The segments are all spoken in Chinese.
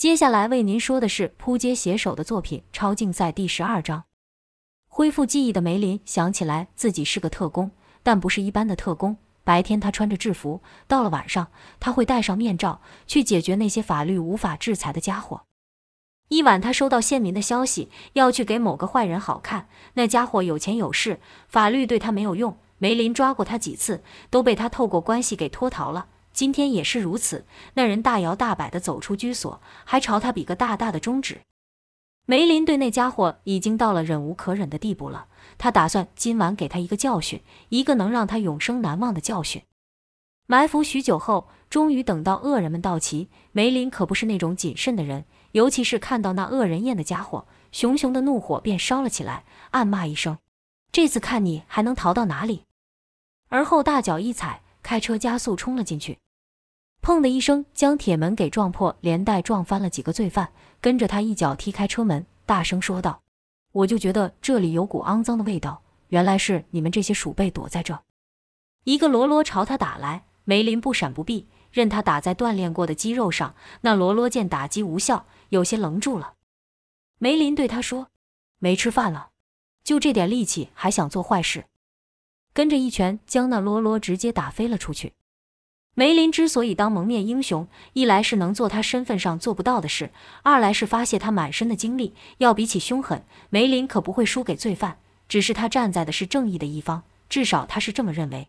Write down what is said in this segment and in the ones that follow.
接下来为您说的是扑街写手的作品《超竞赛》第十二章。恢复记忆的梅林想起来自己是个特工，但不是一般的特工。白天他穿着制服，到了晚上他会戴上面罩去解决那些法律无法制裁的家伙。一晚，他收到县民的消息，要去给某个坏人好看。那家伙有钱有势，法律对他没有用。梅林抓过他几次，都被他透过关系给脱逃了。今天也是如此。那人大摇大摆地走出居所，还朝他比个大大的中指。梅林对那家伙已经到了忍无可忍的地步了。他打算今晚给他一个教训，一个能让他永生难忘的教训。埋伏许久后，终于等到恶人们到齐。梅林可不是那种谨慎的人，尤其是看到那恶人厌的家伙，熊熊的怒火便烧了起来，暗骂一声：“这次看你还能逃到哪里！”而后大脚一踩。开车加速冲了进去，砰的一声将铁门给撞破，连带撞翻了几个罪犯。跟着他一脚踢开车门，大声说道：“我就觉得这里有股肮脏的味道，原来是你们这些鼠辈躲在这。”一个罗罗朝他打来，梅林不闪不避，任他打在锻炼过的肌肉上。那罗罗见打击无效，有些愣住了。梅林对他说：“没吃饭了，就这点力气还想做坏事？”跟着一拳将那罗罗直接打飞了出去。梅林之所以当蒙面英雄，一来是能做他身份上做不到的事，二来是发泄他满身的精力。要比起凶狠，梅林可不会输给罪犯，只是他站在的是正义的一方，至少他是这么认为。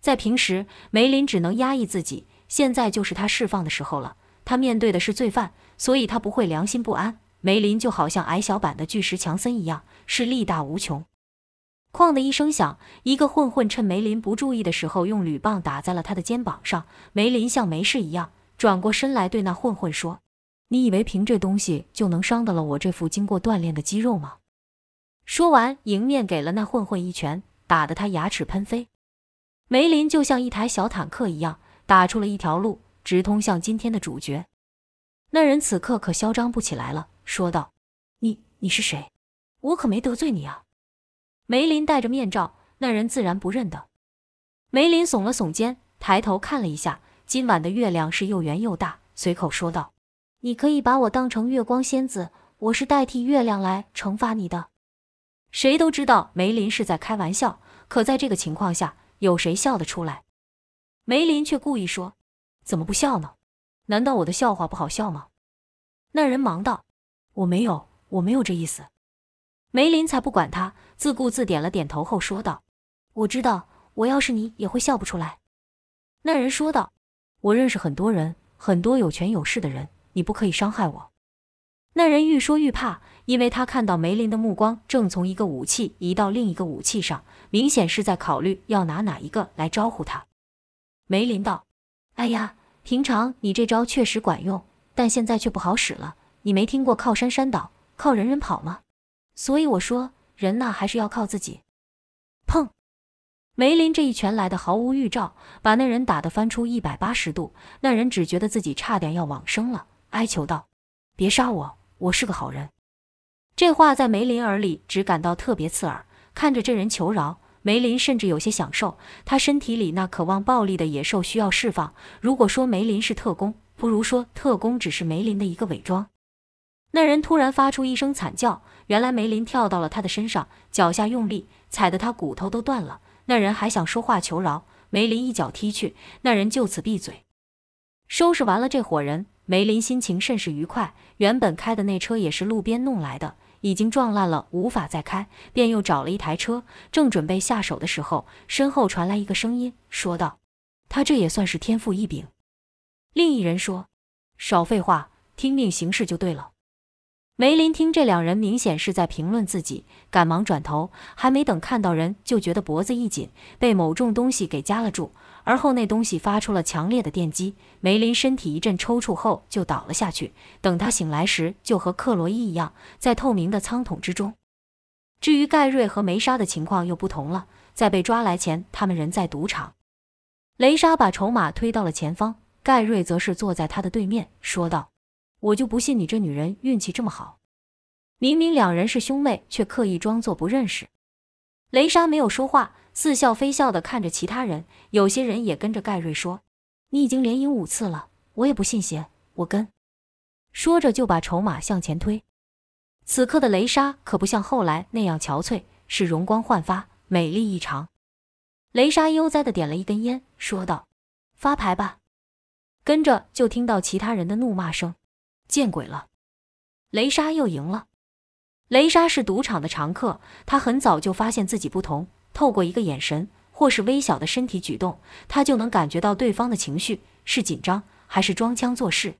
在平时，梅林只能压抑自己，现在就是他释放的时候了。他面对的是罪犯，所以他不会良心不安。梅林就好像矮小版的巨石强森一样，是力大无穷。哐的一声响，一个混混趁梅林不注意的时候，用铝棒打在了他的肩膀上。梅林像没事一样转过身来，对那混混说：“你以为凭这东西就能伤得了我这副经过锻炼的肌肉吗？”说完，迎面给了那混混一拳，打得他牙齿喷飞。梅林就像一台小坦克一样，打出了一条路，直通向今天的主角。那人此刻可嚣张不起来了，说道：“你你是谁？我可没得罪你啊！”梅林戴着面罩，那人自然不认得。梅林耸了耸肩，抬头看了一下，今晚的月亮是又圆又大，随口说道：“你可以把我当成月光仙子，我是代替月亮来惩罚你的。”谁都知道梅林是在开玩笑，可在这个情况下，有谁笑得出来？梅林却故意说：“怎么不笑呢？难道我的笑话不好笑吗？”那人忙道：“我没有，我没有这意思。”梅林才不管他，自顾自点了点头后说道：“我知道，我要是你也会笑不出来。”那人说道：“我认识很多人，很多有权有势的人，你不可以伤害我。”那人愈说愈怕，因为他看到梅林的目光正从一个武器移到另一个武器上，明显是在考虑要拿哪一个来招呼他。梅林道：“哎呀，平常你这招确实管用，但现在却不好使了。你没听过靠山山倒，靠人人跑吗？”所以我说，人呐，还是要靠自己。砰！梅林这一拳来的毫无预兆，把那人打得翻出一百八十度。那人只觉得自己差点要往生了，哀求道：“别杀我，我是个好人。”这话在梅林耳里只感到特别刺耳。看着这人求饶，梅林甚至有些享受。他身体里那渴望暴力的野兽需要释放。如果说梅林是特工，不如说特工只是梅林的一个伪装。那人突然发出一声惨叫，原来梅林跳到了他的身上，脚下用力踩得他骨头都断了。那人还想说话求饶，梅林一脚踢去，那人就此闭嘴。收拾完了这伙人，梅林心情甚是愉快。原本开的那车也是路边弄来的，已经撞烂了，无法再开，便又找了一台车，正准备下手的时候，身后传来一个声音，说道：“他这也算是天赋异禀。”另一人说：“少废话，听命行事就对了。”梅林听这两人明显是在评论自己，赶忙转头，还没等看到人，就觉得脖子一紧，被某种东西给夹了住。而后那东西发出了强烈的电击，梅林身体一阵抽搐后就倒了下去。等他醒来时，就和克洛伊一样，在透明的舱桶之中。至于盖瑞和梅莎的情况又不同了，在被抓来前，他们人在赌场。雷莎把筹码推到了前方，盖瑞则是坐在他的对面，说道。我就不信你这女人运气这么好，明明两人是兄妹，却刻意装作不认识。雷莎没有说话，似笑非笑的看着其他人。有些人也跟着盖瑞说：“你已经连赢五次了，我也不信邪，我跟。”说着就把筹码向前推。此刻的雷莎可不像后来那样憔悴，是容光焕发，美丽异常。雷莎悠哉的点了一根烟，说道：“发牌吧。”跟着就听到其他人的怒骂声：“见鬼了！雷莎又赢了。”雷莎是赌场的常客，他很早就发现自己不同，透过一个眼神或是微小的身体举动，他就能感觉到对方的情绪是紧张还是装腔作势。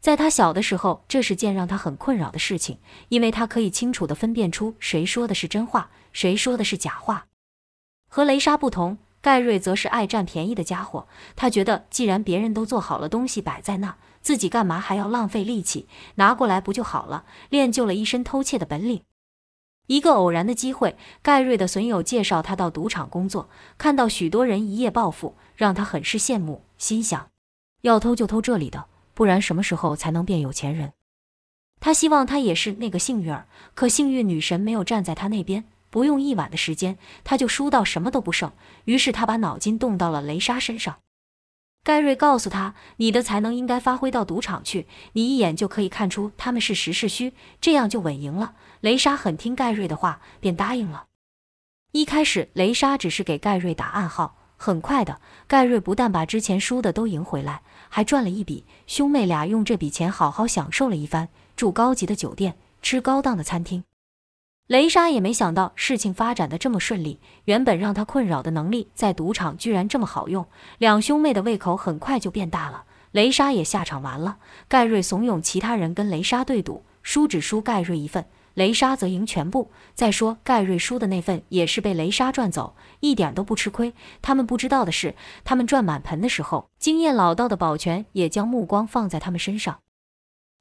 在他小的时候，这是件让他很困扰的事情，因为他可以清楚地分辨出谁说的是真话，谁说的是假话。和雷莎不同，盖瑞则是爱占便宜的家伙。他觉得，既然别人都做好了东西摆在那，自己干嘛还要浪费力气拿过来不就好了？练就了一身偷窃的本领。一个偶然的机会，盖瑞的损友介绍他到赌场工作，看到许多人一夜暴富，让他很是羡慕，心想：要偷就偷这里的。不然什么时候才能变有钱人？他希望他也是那个幸运儿，可幸运女神没有站在他那边，不用一晚的时间，他就输到什么都不剩。于是他把脑筋动到了雷莎身上。盖瑞告诉他：“你的才能应该发挥到赌场去，你一眼就可以看出他们是实是虚，这样就稳赢了。”雷莎很听盖瑞的话，便答应了。一开始，雷莎只是给盖瑞打暗号。很快的，盖瑞不但把之前输的都赢回来，还赚了一笔。兄妹俩用这笔钱好好享受了一番，住高级的酒店，吃高档的餐厅。雷莎也没想到事情发展的这么顺利，原本让她困扰的能力在赌场居然这么好用。两兄妹的胃口很快就变大了，雷莎也下场完了。盖瑞怂恿其他人跟雷莎对赌，输只输盖瑞一份。雷莎则赢全部。再说盖瑞输的那份也是被雷莎赚走，一点都不吃亏。他们不知道的是，他们赚满盆的时候，经验老道的保全也将目光放在他们身上。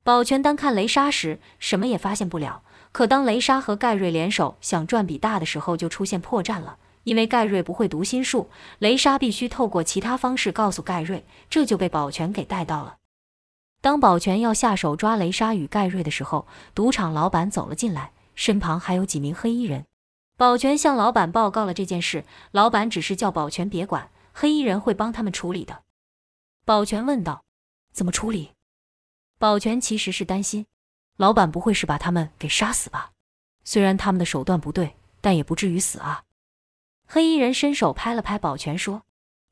保全单看雷莎时，什么也发现不了。可当雷莎和盖瑞联手想赚笔大的时候，就出现破绽了。因为盖瑞不会读心术，雷莎必须透过其他方式告诉盖瑞，这就被保全给带到了。当保全要下手抓雷莎与盖瑞的时候，赌场老板走了进来，身旁还有几名黑衣人。保全向老板报告了这件事，老板只是叫保全别管，黑衣人会帮他们处理的。保全问道：“怎么处理？”保全其实是担心，老板不会是把他们给杀死吧？虽然他们的手段不对，但也不至于死啊。黑衣人伸手拍了拍保全，说：“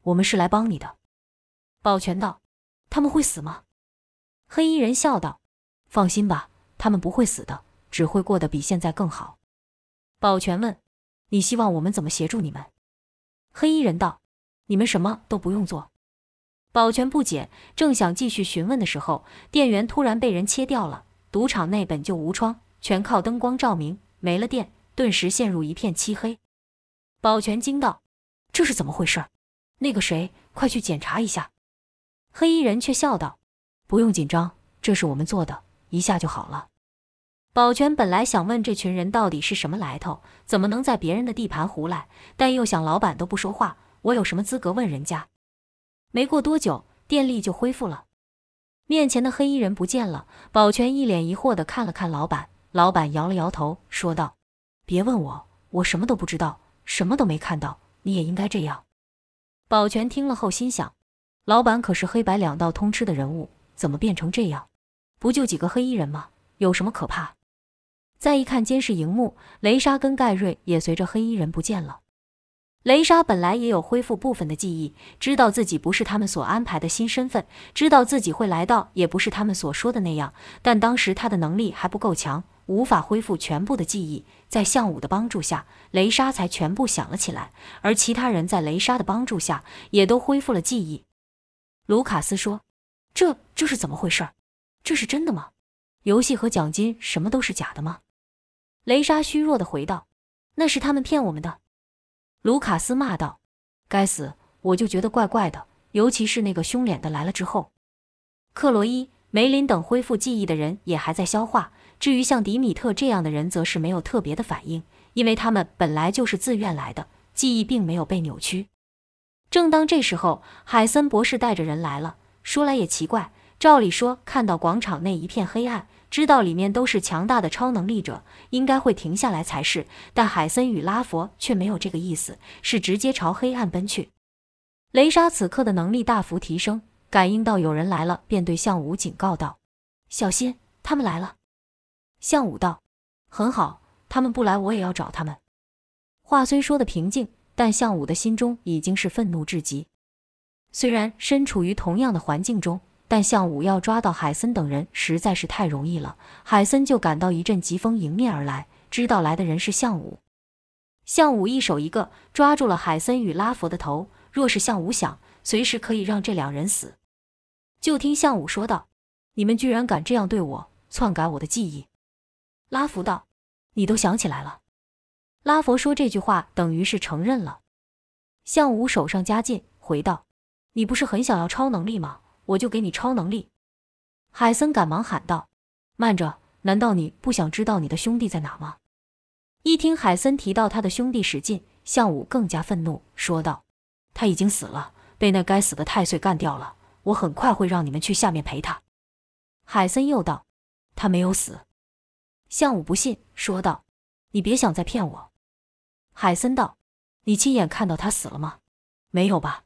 我们是来帮你的。”保全道：“他们会死吗？”黑衣人笑道：“放心吧，他们不会死的，只会过得比现在更好。”保全问：“你希望我们怎么协助你们？”黑衣人道：“你们什么都不用做。”保全不解，正想继续询问的时候，电源突然被人切掉了。赌场内本就无窗，全靠灯光照明，没了电，顿时陷入一片漆黑。保全惊道：“这是怎么回事？那个谁，快去检查一下。”黑衣人却笑道。不用紧张，这是我们做的，一下就好了。保全本来想问这群人到底是什么来头，怎么能在别人的地盘胡来，但又想老板都不说话，我有什么资格问人家？没过多久，电力就恢复了，面前的黑衣人不见了。保全一脸疑惑地看了看老板，老板摇了摇头，说道：“别问我，我什么都不知道，什么都没看到。你也应该这样。”保全听了后心想：老板可是黑白两道通吃的人物。怎么变成这样？不就几个黑衣人吗？有什么可怕？再一看监视荧幕，雷莎跟盖瑞也随着黑衣人不见了。雷莎本来也有恢复部分的记忆，知道自己不是他们所安排的新身份，知道自己会来到也不是他们所说的那样。但当时他的能力还不够强，无法恢复全部的记忆。在向武的帮助下，雷莎才全部想了起来。而其他人在雷莎的帮助下，也都恢复了记忆。卢卡斯说。这这是怎么回事？这是真的吗？游戏和奖金什么都是假的吗？雷莎虚弱的回道：“那是他们骗我们的。”卢卡斯骂道：“该死！我就觉得怪怪的，尤其是那个凶脸的来了之后。”克洛伊、梅林等恢复记忆的人也还在消化，至于像迪米特这样的人，则是没有特别的反应，因为他们本来就是自愿来的，记忆并没有被扭曲。正当这时候，海森博士带着人来了。说来也奇怪，照理说看到广场内一片黑暗，知道里面都是强大的超能力者，应该会停下来才是。但海森与拉佛却没有这个意思，是直接朝黑暗奔去。雷莎此刻的能力大幅提升，感应到有人来了，便对向武警告道：“小心，他们来了。向武道：“很好，他们不来，我也要找他们。”话虽说的平静，但向武的心中已经是愤怒至极。虽然身处于同样的环境中，但向武要抓到海森等人实在是太容易了。海森就感到一阵疾风迎面而来，知道来的人是向武。向武一手一个抓住了海森与拉佛的头。若是向武想，随时可以让这两人死。就听向武说道：“你们居然敢这样对我，篡改我的记忆！”拉佛道：“你都想起来了。”拉佛说这句话等于是承认了。向武手上加劲，回道：“你不是很想要超能力吗？我就给你超能力。”海森赶忙喊道：“慢着，难道你不想知道你的兄弟在哪吗？”一听海森提到他的兄弟史进，向武更加愤怒，说道。他已经死了，被那该死的太岁干掉了。我很快会让你们去下面陪他。海森又道：“他没有死。”向武不信，说道：“你别想再骗我。”海森道：“你亲眼看到他死了吗？没有吧？”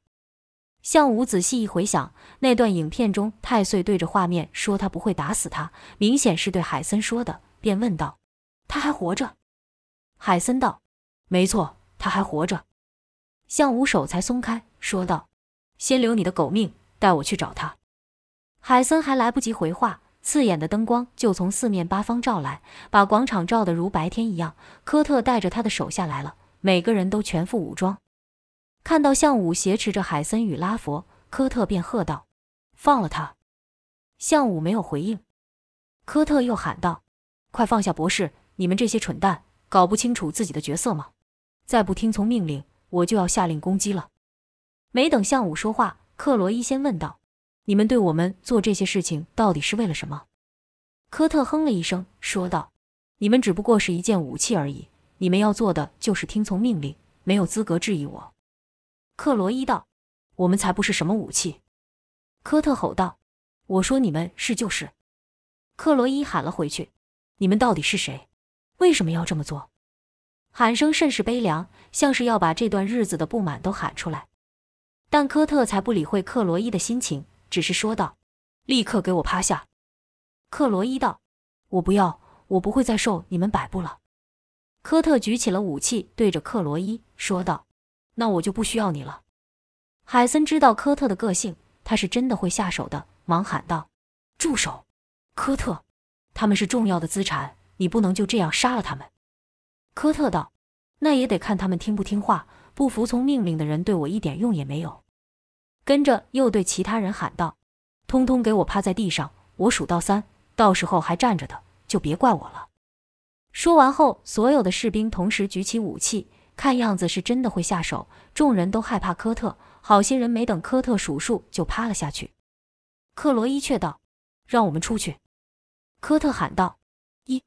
向武仔细一回想，那段影片中太岁对着画面说他不会打死他，明显是对海森说的，便问道：“他还活着？”海森道：“没错，他还活着。”向武手才松开，说道：“先留你的狗命，带我去找他。”海森还来不及回话，刺眼的灯光就从四面八方照来，把广场照得如白天一样。科特带着他的手下来了，每个人都全副武装。看到向武挟持着海森与拉佛，科特便喝道：“放了他！”向武没有回应。科特又喊道：“快放下博士！你们这些蠢蛋，搞不清楚自己的角色吗？再不听从命令！”我就要下令攻击了。没等向武说话，克罗伊先问道：“你们对我们做这些事情到底是为了什么？”科特哼了一声，说道：“你们只不过是一件武器而已，你们要做的就是听从命令，没有资格质疑我。”克罗伊道：“我们才不是什么武器！”科特吼道：“我说你们是就是！”克罗伊喊了回去：“你们到底是谁？为什么要这么做？”喊声甚是悲凉，像是要把这段日子的不满都喊出来。但科特才不理会克罗伊的心情，只是说道：“立刻给我趴下！”克罗伊道：“我不要，我不会再受你们摆布了。”科特举起了武器，对着克罗伊说道：“那我就不需要你了。”海森知道科特的个性，他是真的会下手的，忙喊道：“住手！科特，他们是重要的资产，你不能就这样杀了他们。”科特道：“那也得看他们听不听话。不服从命令的人对我一点用也没有。”跟着又对其他人喊道：“通通给我趴在地上！我数到三，到时候还站着的就别怪我了。”说完后，所有的士兵同时举起武器，看样子是真的会下手。众人都害怕科特，好些人没等科特数数就趴了下去。克罗伊却道：“让我们出去！”科特喊道：“一！”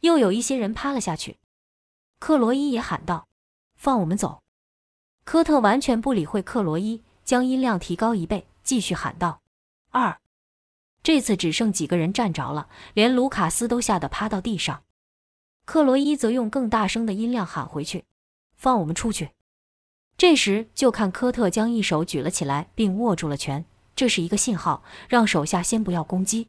又有一些人趴了下去。克罗伊也喊道：“放我们走！”科特完全不理会克罗伊，将音量提高一倍，继续喊道：“二！”这次只剩几个人站着了，连卢卡斯都吓得趴到地上。克罗伊则用更大声的音量喊回去：“放我们出去！”这时就看科特将一手举了起来，并握住了拳，这是一个信号，让手下先不要攻击。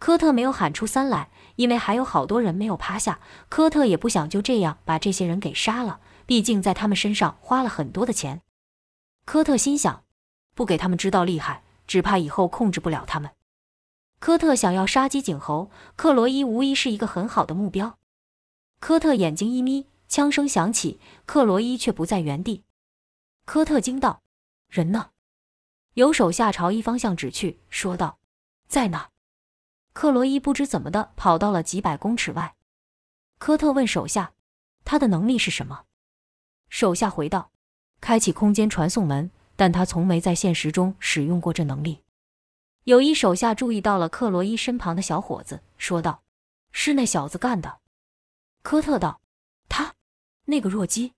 科特没有喊出三来，因为还有好多人没有趴下。科特也不想就这样把这些人给杀了，毕竟在他们身上花了很多的钱。科特心想，不给他们知道厉害，只怕以后控制不了他们。科特想要杀鸡儆猴，克罗伊无疑是一个很好的目标。科特眼睛一眯，枪声响起，克罗伊却不在原地。科特惊道：“人呢？”有手下朝一方向指去，说道：“在那。”克罗伊不知怎么的跑到了几百公尺外。科特问手下：“他的能力是什么？”手下回道：“开启空间传送门，但他从没在现实中使用过这能力。”有一手下注意到了克罗伊身旁的小伙子，说道：“是那小子干的。”科特道：“，那个弱鸡。”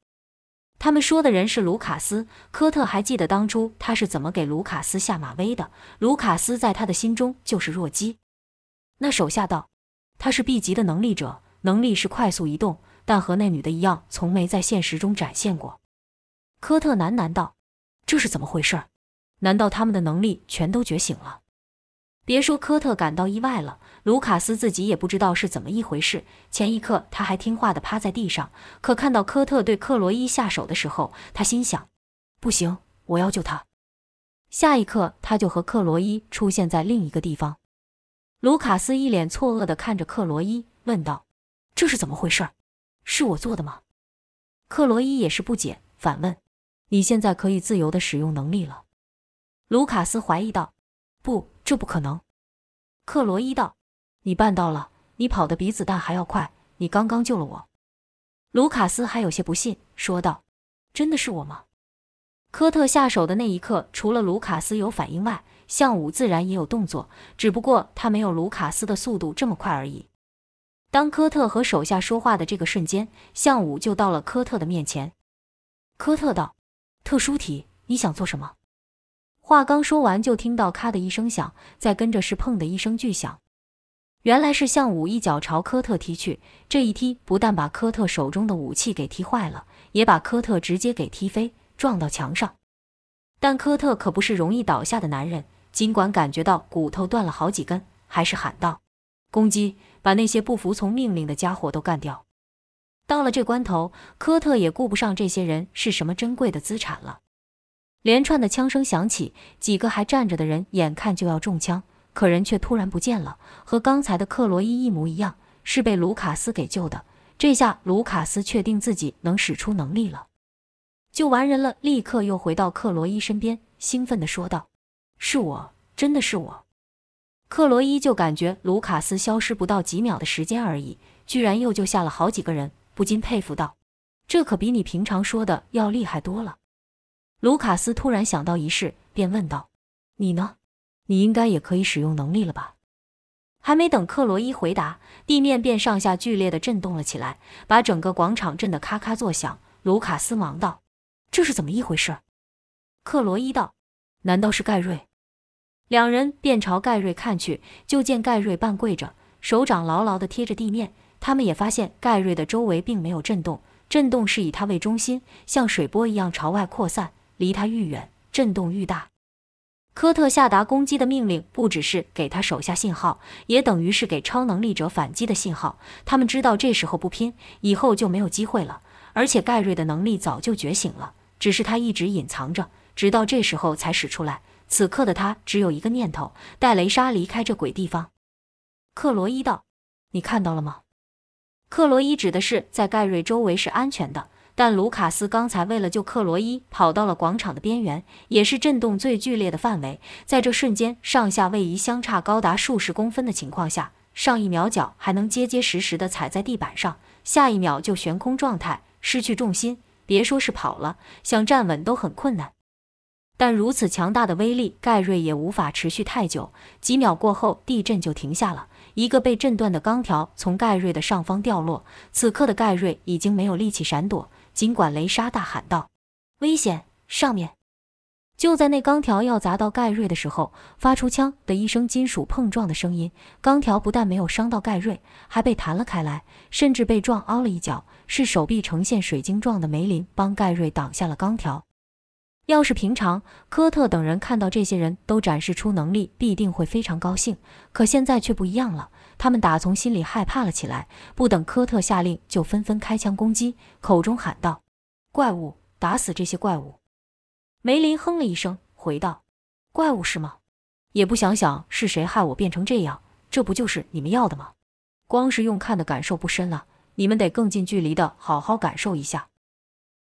他们说的人是卢卡斯。科特还记得当初他是怎么给卢卡斯下马威的。卢卡斯在他的心中就是弱鸡。那手下道：“他是 B 级的能力者，能力是快速移动，但和那女的一样，从没在现实中展现过。”科特喃喃道：“这是怎么回事？难道他们的能力全都觉醒了？”别说科特感到意外了，卢卡斯自己也不知道是怎么一回事。前一刻他还听话的趴在地上，可看到科特对克罗伊下手的时候，他心想：不行，我要救他。下一刻他就和克罗伊出现在另一个地方。卢卡斯一脸错愕的看着克罗伊，问道：“这是怎么回事？是我做的吗？”克罗伊也是不解，反问：“你现在可以自由的使用能力了？”卢卡斯怀疑道：“不。”这不可能，克罗伊道：“你办到了，你跑得比子弹还要快。你刚刚救了我。”卢卡斯还有些不信，说道：“真的是我吗？”科特下手的那一刻，除了卢卡斯有反应外，向武自然也有动作，只不过他没有卢卡斯的速度这么快而已。当科特和手下说话的这个瞬间，向武就到了科特的面前。科特道：“特殊体，你想做什么？”话刚说完，就听到咔的一声响，再跟着是砰的一声巨响。原来是向武一脚朝科特踢去，这一踢不但把科特手中的武器给踢坏了，也把科特直接给踢飞，撞到墙上。但科特可不是容易倒下的男人，尽管感觉到骨头断了好几根，还是喊道：“攻击，把那些不服从命令的家伙都干掉！”到了这关头，科特也顾不上这些人是什么珍贵的资产了。连串的枪声响起，几个还站着的人眼看就要中枪，可人却突然不见了，和刚才的克罗伊一模一样，是被卢卡斯给救的。这下卢卡斯确定自己能使出能力了，救完人了，立刻又回到克罗伊身边，兴奋地说道：“是我，真的是我！”克罗伊就感觉卢卡斯消失不到几秒的时间而已，居然又救下了好几个人，不禁佩服道：“这可比你平常说的要厉害多了。”卢卡斯突然想到一事，便问道：“你呢？你应该也可以使用能力了吧？”还没等克罗伊回答，地面便上下剧烈的震动了起来，把整个广场震得咔咔作响。卢卡斯忙道：“这是怎么一回事？”克罗伊道：“难道是盖瑞？”两人便朝盖瑞看去，就见盖瑞半跪着，手掌牢牢地贴着地面。他们也发现盖瑞的周围并没有震动，震动是以他为中心，像水波一样朝外扩散。离他愈远，震动愈大。科特下达攻击的命令，不只是给他手下信号，也等于是给超能力者反击的信号。他们知道这时候不拼，以后就没有机会了。而且盖瑞的能力早就觉醒了，只是他一直隐藏着，直到这时候才使出来。此刻的他只有一个念头：带雷莎离开这鬼地方。克罗伊道：“你看到了吗？”克罗伊指的是在盖瑞周围是安全的。但卢卡斯刚才为了救克罗伊，跑到了广场的边缘，也是震动最剧烈的范围。在这瞬间，上下位移相差高达数十公分的情况下，上一秒脚还能结结实实的踩在地板上，下一秒就悬空状态，失去重心，别说是跑了，想站稳都很困难。但如此强大的威力，盖瑞也无法持续太久。几秒过后，地震就停下了。一个被震断的钢条从盖瑞的上方掉落，此刻的盖瑞已经没有力气闪躲。尽管雷莎大喊道：“危险！上面！”就在那钢条要砸到盖瑞的时候，发出“枪”的一声金属碰撞的声音。钢条不但没有伤到盖瑞，还被弹了开来，甚至被撞凹了一角。是手臂呈现水晶状的梅林帮盖瑞挡下了钢条。要是平常，科特等人看到这些人都展示出能力，必定会非常高兴。可现在却不一样了。他们打从心里害怕了起来，不等科特下令，就纷纷开枪攻击，口中喊道：“怪物，打死这些怪物！”梅林哼了一声，回道：“怪物是吗？也不想想是谁害我变成这样，这不就是你们要的吗？光是用看的感受不深了，你们得更近距离的好好感受一下。”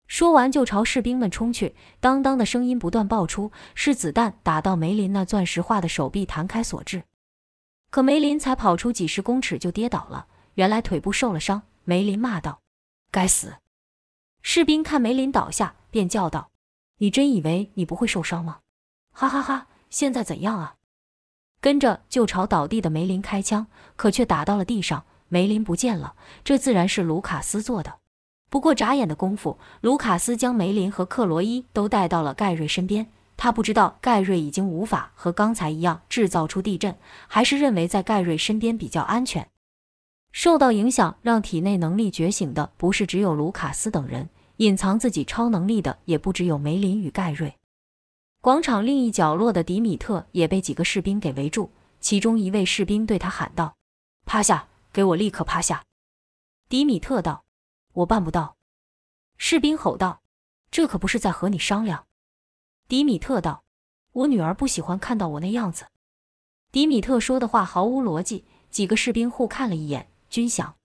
说完就朝士兵们冲去，当当的声音不断爆出，是子弹打到梅林那钻石化的手臂弹开所致。可梅林才跑出几十公尺就跌倒了，原来腿部受了伤。梅林骂道：“该死！”士兵看梅林倒下，便叫道：“你真以为你不会受伤吗？”哈哈哈！现在怎样啊？跟着就朝倒地的梅林开枪，可却打到了地上，梅林不见了。这自然是卢卡斯做的。不过眨眼的功夫，卢卡斯将梅林和克罗伊都带到了盖瑞身边。他不知道盖瑞已经无法和刚才一样制造出地震，还是认为在盖瑞身边比较安全。受到影响让体内能力觉醒的不是只有卢卡斯等人，隐藏自己超能力的也不只有梅林与盖瑞。广场另一角落的迪米特也被几个士兵给围住，其中一位士兵对他喊道：“趴下，给我立刻趴下！”迪米特道：“我办不到。”士兵吼道：“这可不是在和你商量。”迪米特道：“我女儿不喜欢看到我那样子。”迪米特说的话毫无逻辑。几个士兵互看了一眼，均想：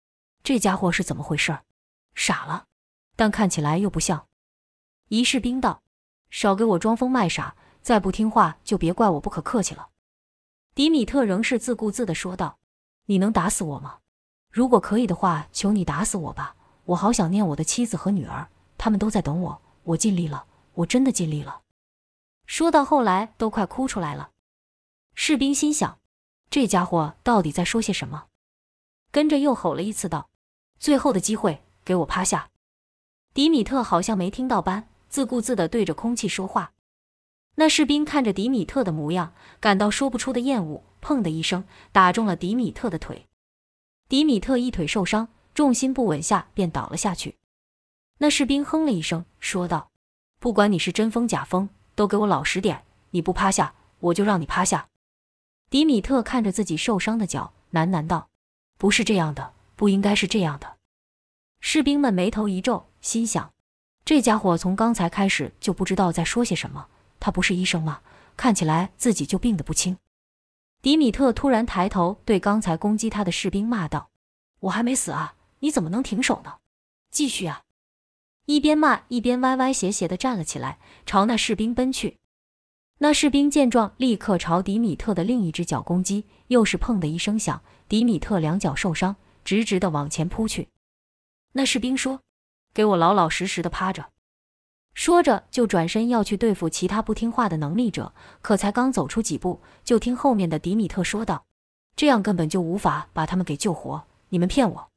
这家伙是怎么回事？傻了？但看起来又不像。一士兵道：“少给我装疯卖傻，再不听话就别怪我不可客气了。”迪米特仍是自顾自地说道：“你能打死我吗？如果可以的话，求你打死我吧！我好想念我的妻子和女儿，他们都在等我。我尽力了，我真的尽力了。”说到后来都快哭出来了。士兵心想：这家伙到底在说些什么？跟着又吼了一次道：“最后的机会，给我趴下！”迪米特好像没听到般，自顾自地对着空气说话。那士兵看着迪米特的模样，感到说不出的厌恶，砰的一声打中了迪米特的腿。迪米特一腿受伤，重心不稳下便倒了下去。那士兵哼了一声，说道：“不管你是真疯假疯，都给我老实点！你不趴下，我就让你趴下。”迪米特看着自己受伤的脚，喃喃道：“不是这样的，不应该是这样的。”士兵们眉头一皱，心想：这家伙从刚才开始就不知道在说些什么。他不是医生吗？看起来自己就病得不轻。迪米特突然抬头对刚才攻击他的士兵骂道：“我还没死啊！你怎么能停手呢？继续啊！”一边骂一边歪歪斜斜地站了起来，朝那士兵奔去。那士兵见状，立刻朝迪米特的另一只脚攻击，又是砰的一声响，迪米特两脚受伤，直直地往前扑去。那士兵说：“给我老老实实的趴着。”说着，就转身要去对付其他不听话的能力者，可才刚走出几步，就听后面的迪米特说道：“这样根本就无法把他们给救活，你们骗我！”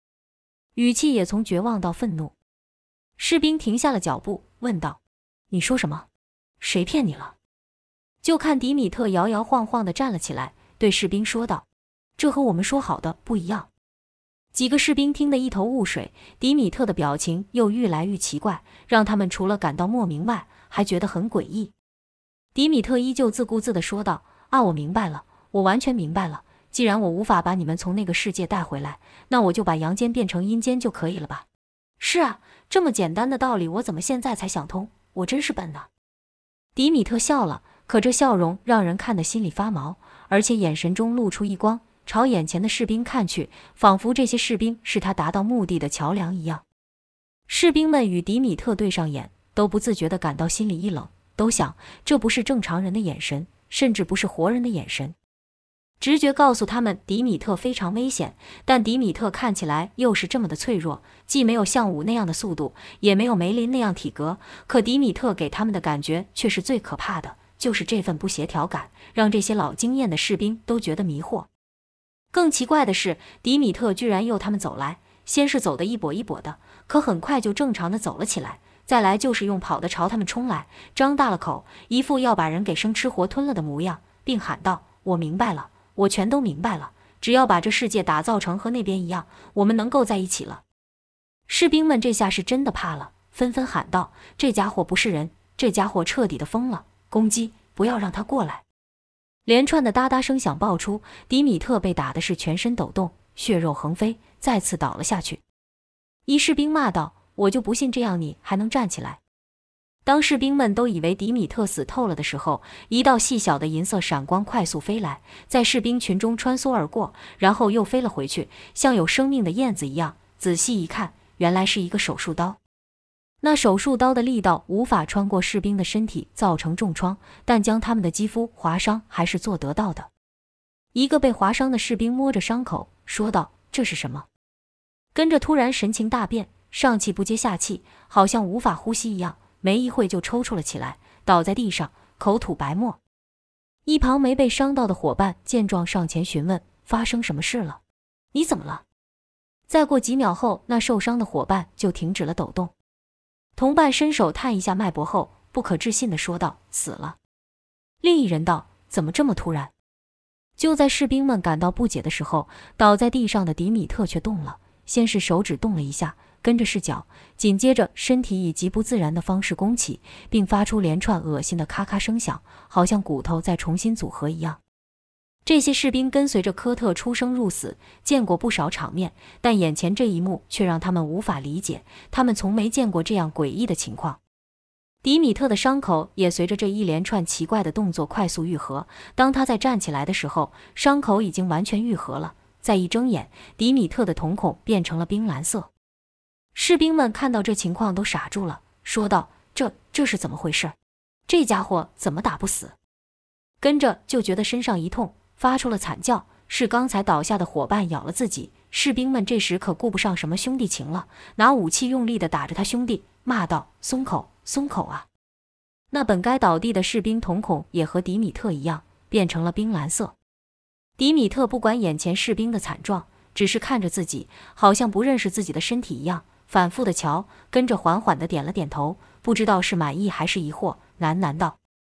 语气也从绝望到愤怒。士兵停下了脚步，问道：“你说什么？谁骗你了？”就看迪米特摇摇晃晃地站了起来，对士兵说道：“这和我们说好的不一样。”几个士兵听得一头雾水，迪米特的表情又愈来愈奇怪，让他们除了感到莫名外，还觉得很诡异。迪米特依旧自顾自地说道：“啊，我明白了，我完全明白了。既然我无法把你们从那个世界带回来，那我就把阳间变成阴间就可以了吧？是啊，这么简单的道理，我怎么现在才想通？我真是笨呢。”迪米特笑了，可这笑容让人看得心里发毛，而且眼神中露出一光。朝眼前的士兵看去，仿佛这些士兵是他达到目的的桥梁一样。士兵们与迪米特对上眼，都不自觉地感到心里一冷，都想这不是正常人的眼神，甚至不是活人的眼神。直觉告诉他们，迪米特非常危险，但迪米特看起来又是这么的脆弱，既没有像武那样的速度，也没有梅林那样体格，可迪米特给他们的感觉却是最可怕的，就是这份不协调感，让这些老经验的士兵都觉得迷惑。更奇怪的是，迪米特居然诱他们走来，先是走得一跛一跛的，可很快就正常的走了起来。再来就是用跑的朝他们冲来，张大了口，一副要把人给生吃活吞了的模样，并喊道：“我明白了，我全都明白了。只要把这世界打造成和那边一样，我们能够在一起了。”士兵们这下是真的怕了，纷纷喊道：“这家伙不是人，这家伙彻底的疯了！攻击，不要让他过来！”连串的哒哒声响爆出，迪米特被打的是全身抖动，血肉横飞，再次倒了下去。一士兵骂道：“我就不信这样你还能站起来！”当士兵们都以为迪米特死透了的时候，一道细小的银色闪光快速飞来，在士兵群中穿梭而过，然后又飞了回去，像有生命的燕子一样。仔细一看，原来是一个手术刀。那手术刀的力道无法穿过士兵的身体造成重创，但将他们的肌肤划伤还是做得到的。一个被划伤的士兵摸着伤口说道：“这是什么？”跟着突然神情大变，上气不接下气，好像无法呼吸一样，没一会就抽搐了起来，倒在地上，口吐白沫。一旁没被伤到的伙伴见状上前询问：“发生什么事了？你怎么了？”再过几秒后，那受伤的伙伴就停止了抖动。同伴伸手探一下脉搏后，不可置信地说道：“死了。”另一人道：“怎么这么突然？”就在士兵们感到不解的时候，倒在地上的迪米特却动了。先是手指动了一下，跟着视角，紧接着身体以极不自然的方式弓起，并发出连串恶心的咔咔声响，好像骨头在重新组合一样。这些士兵跟随着科特出生入死，见过不少场面，但眼前这一幕却让他们无法理解。他们从没见过这样诡异的情况。迪米特的伤口也随着这一连串奇怪的动作快速愈合。当他在站起来的时候，伤口已经完全愈合了。再一睁眼，迪米特的瞳孔变成了冰蓝色。士兵们看到这情况都傻住了，说道：“这这是怎么回事？这家伙怎么打不死？”跟着就觉得身上一痛。发出了惨叫，是刚才倒下的伙伴咬了自己。士兵们这时可顾不上什么兄弟情了，拿武器用力地打着他兄弟，骂道：“松口，松口啊！”那本该倒地的士兵瞳孔也和迪米特一样变成了冰蓝色。迪米特不管眼前士兵的惨状，只是看着自己，好像不认识自己的身体一样，反复的瞧，跟着缓缓的点了点头，不知道是满意还是疑惑，喃喃道：“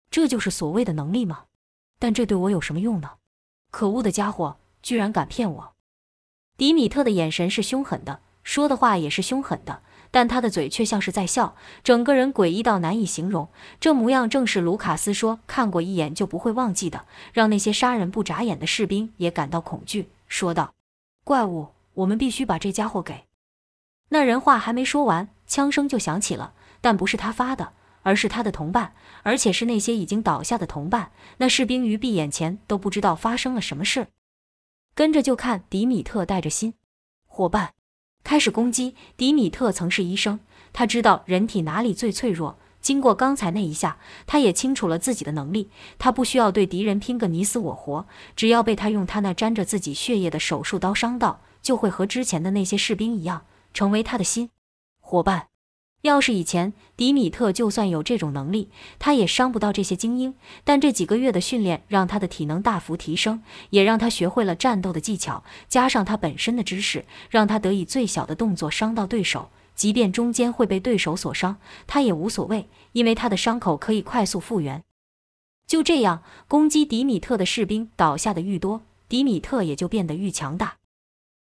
这就是所谓的能力吗？但这对我有什么用呢？”可恶的家伙，居然敢骗我！迪米特的眼神是凶狠的，说的话也是凶狠的，但他的嘴却像是在笑，整个人诡异到难以形容。这模样正是卢卡斯说看过一眼就不会忘记的，让那些杀人不眨眼的士兵也感到恐惧。说道：“怪物，我们必须把这家伙给……”那人话还没说完，枪声就响起了，但不是他发的。而是他的同伴，而且是那些已经倒下的同伴。那士兵于闭眼前都不知道发生了什么事，跟着就看迪米特带着新伙伴开始攻击。迪米特曾是医生，他知道人体哪里最脆弱。经过刚才那一下，他也清楚了自己的能力。他不需要对敌人拼个你死我活，只要被他用他那沾着自己血液的手术刀伤到，就会和之前的那些士兵一样，成为他的新伙伴。要是以前，迪米特就算有这种能力，他也伤不到这些精英。但这几个月的训练让他的体能大幅提升，也让他学会了战斗的技巧，加上他本身的知识，让他得以最小的动作伤到对手，即便中间会被对手所伤，他也无所谓，因为他的伤口可以快速复原。就这样，攻击迪米特的士兵倒下的愈多，迪米特也就变得愈强大。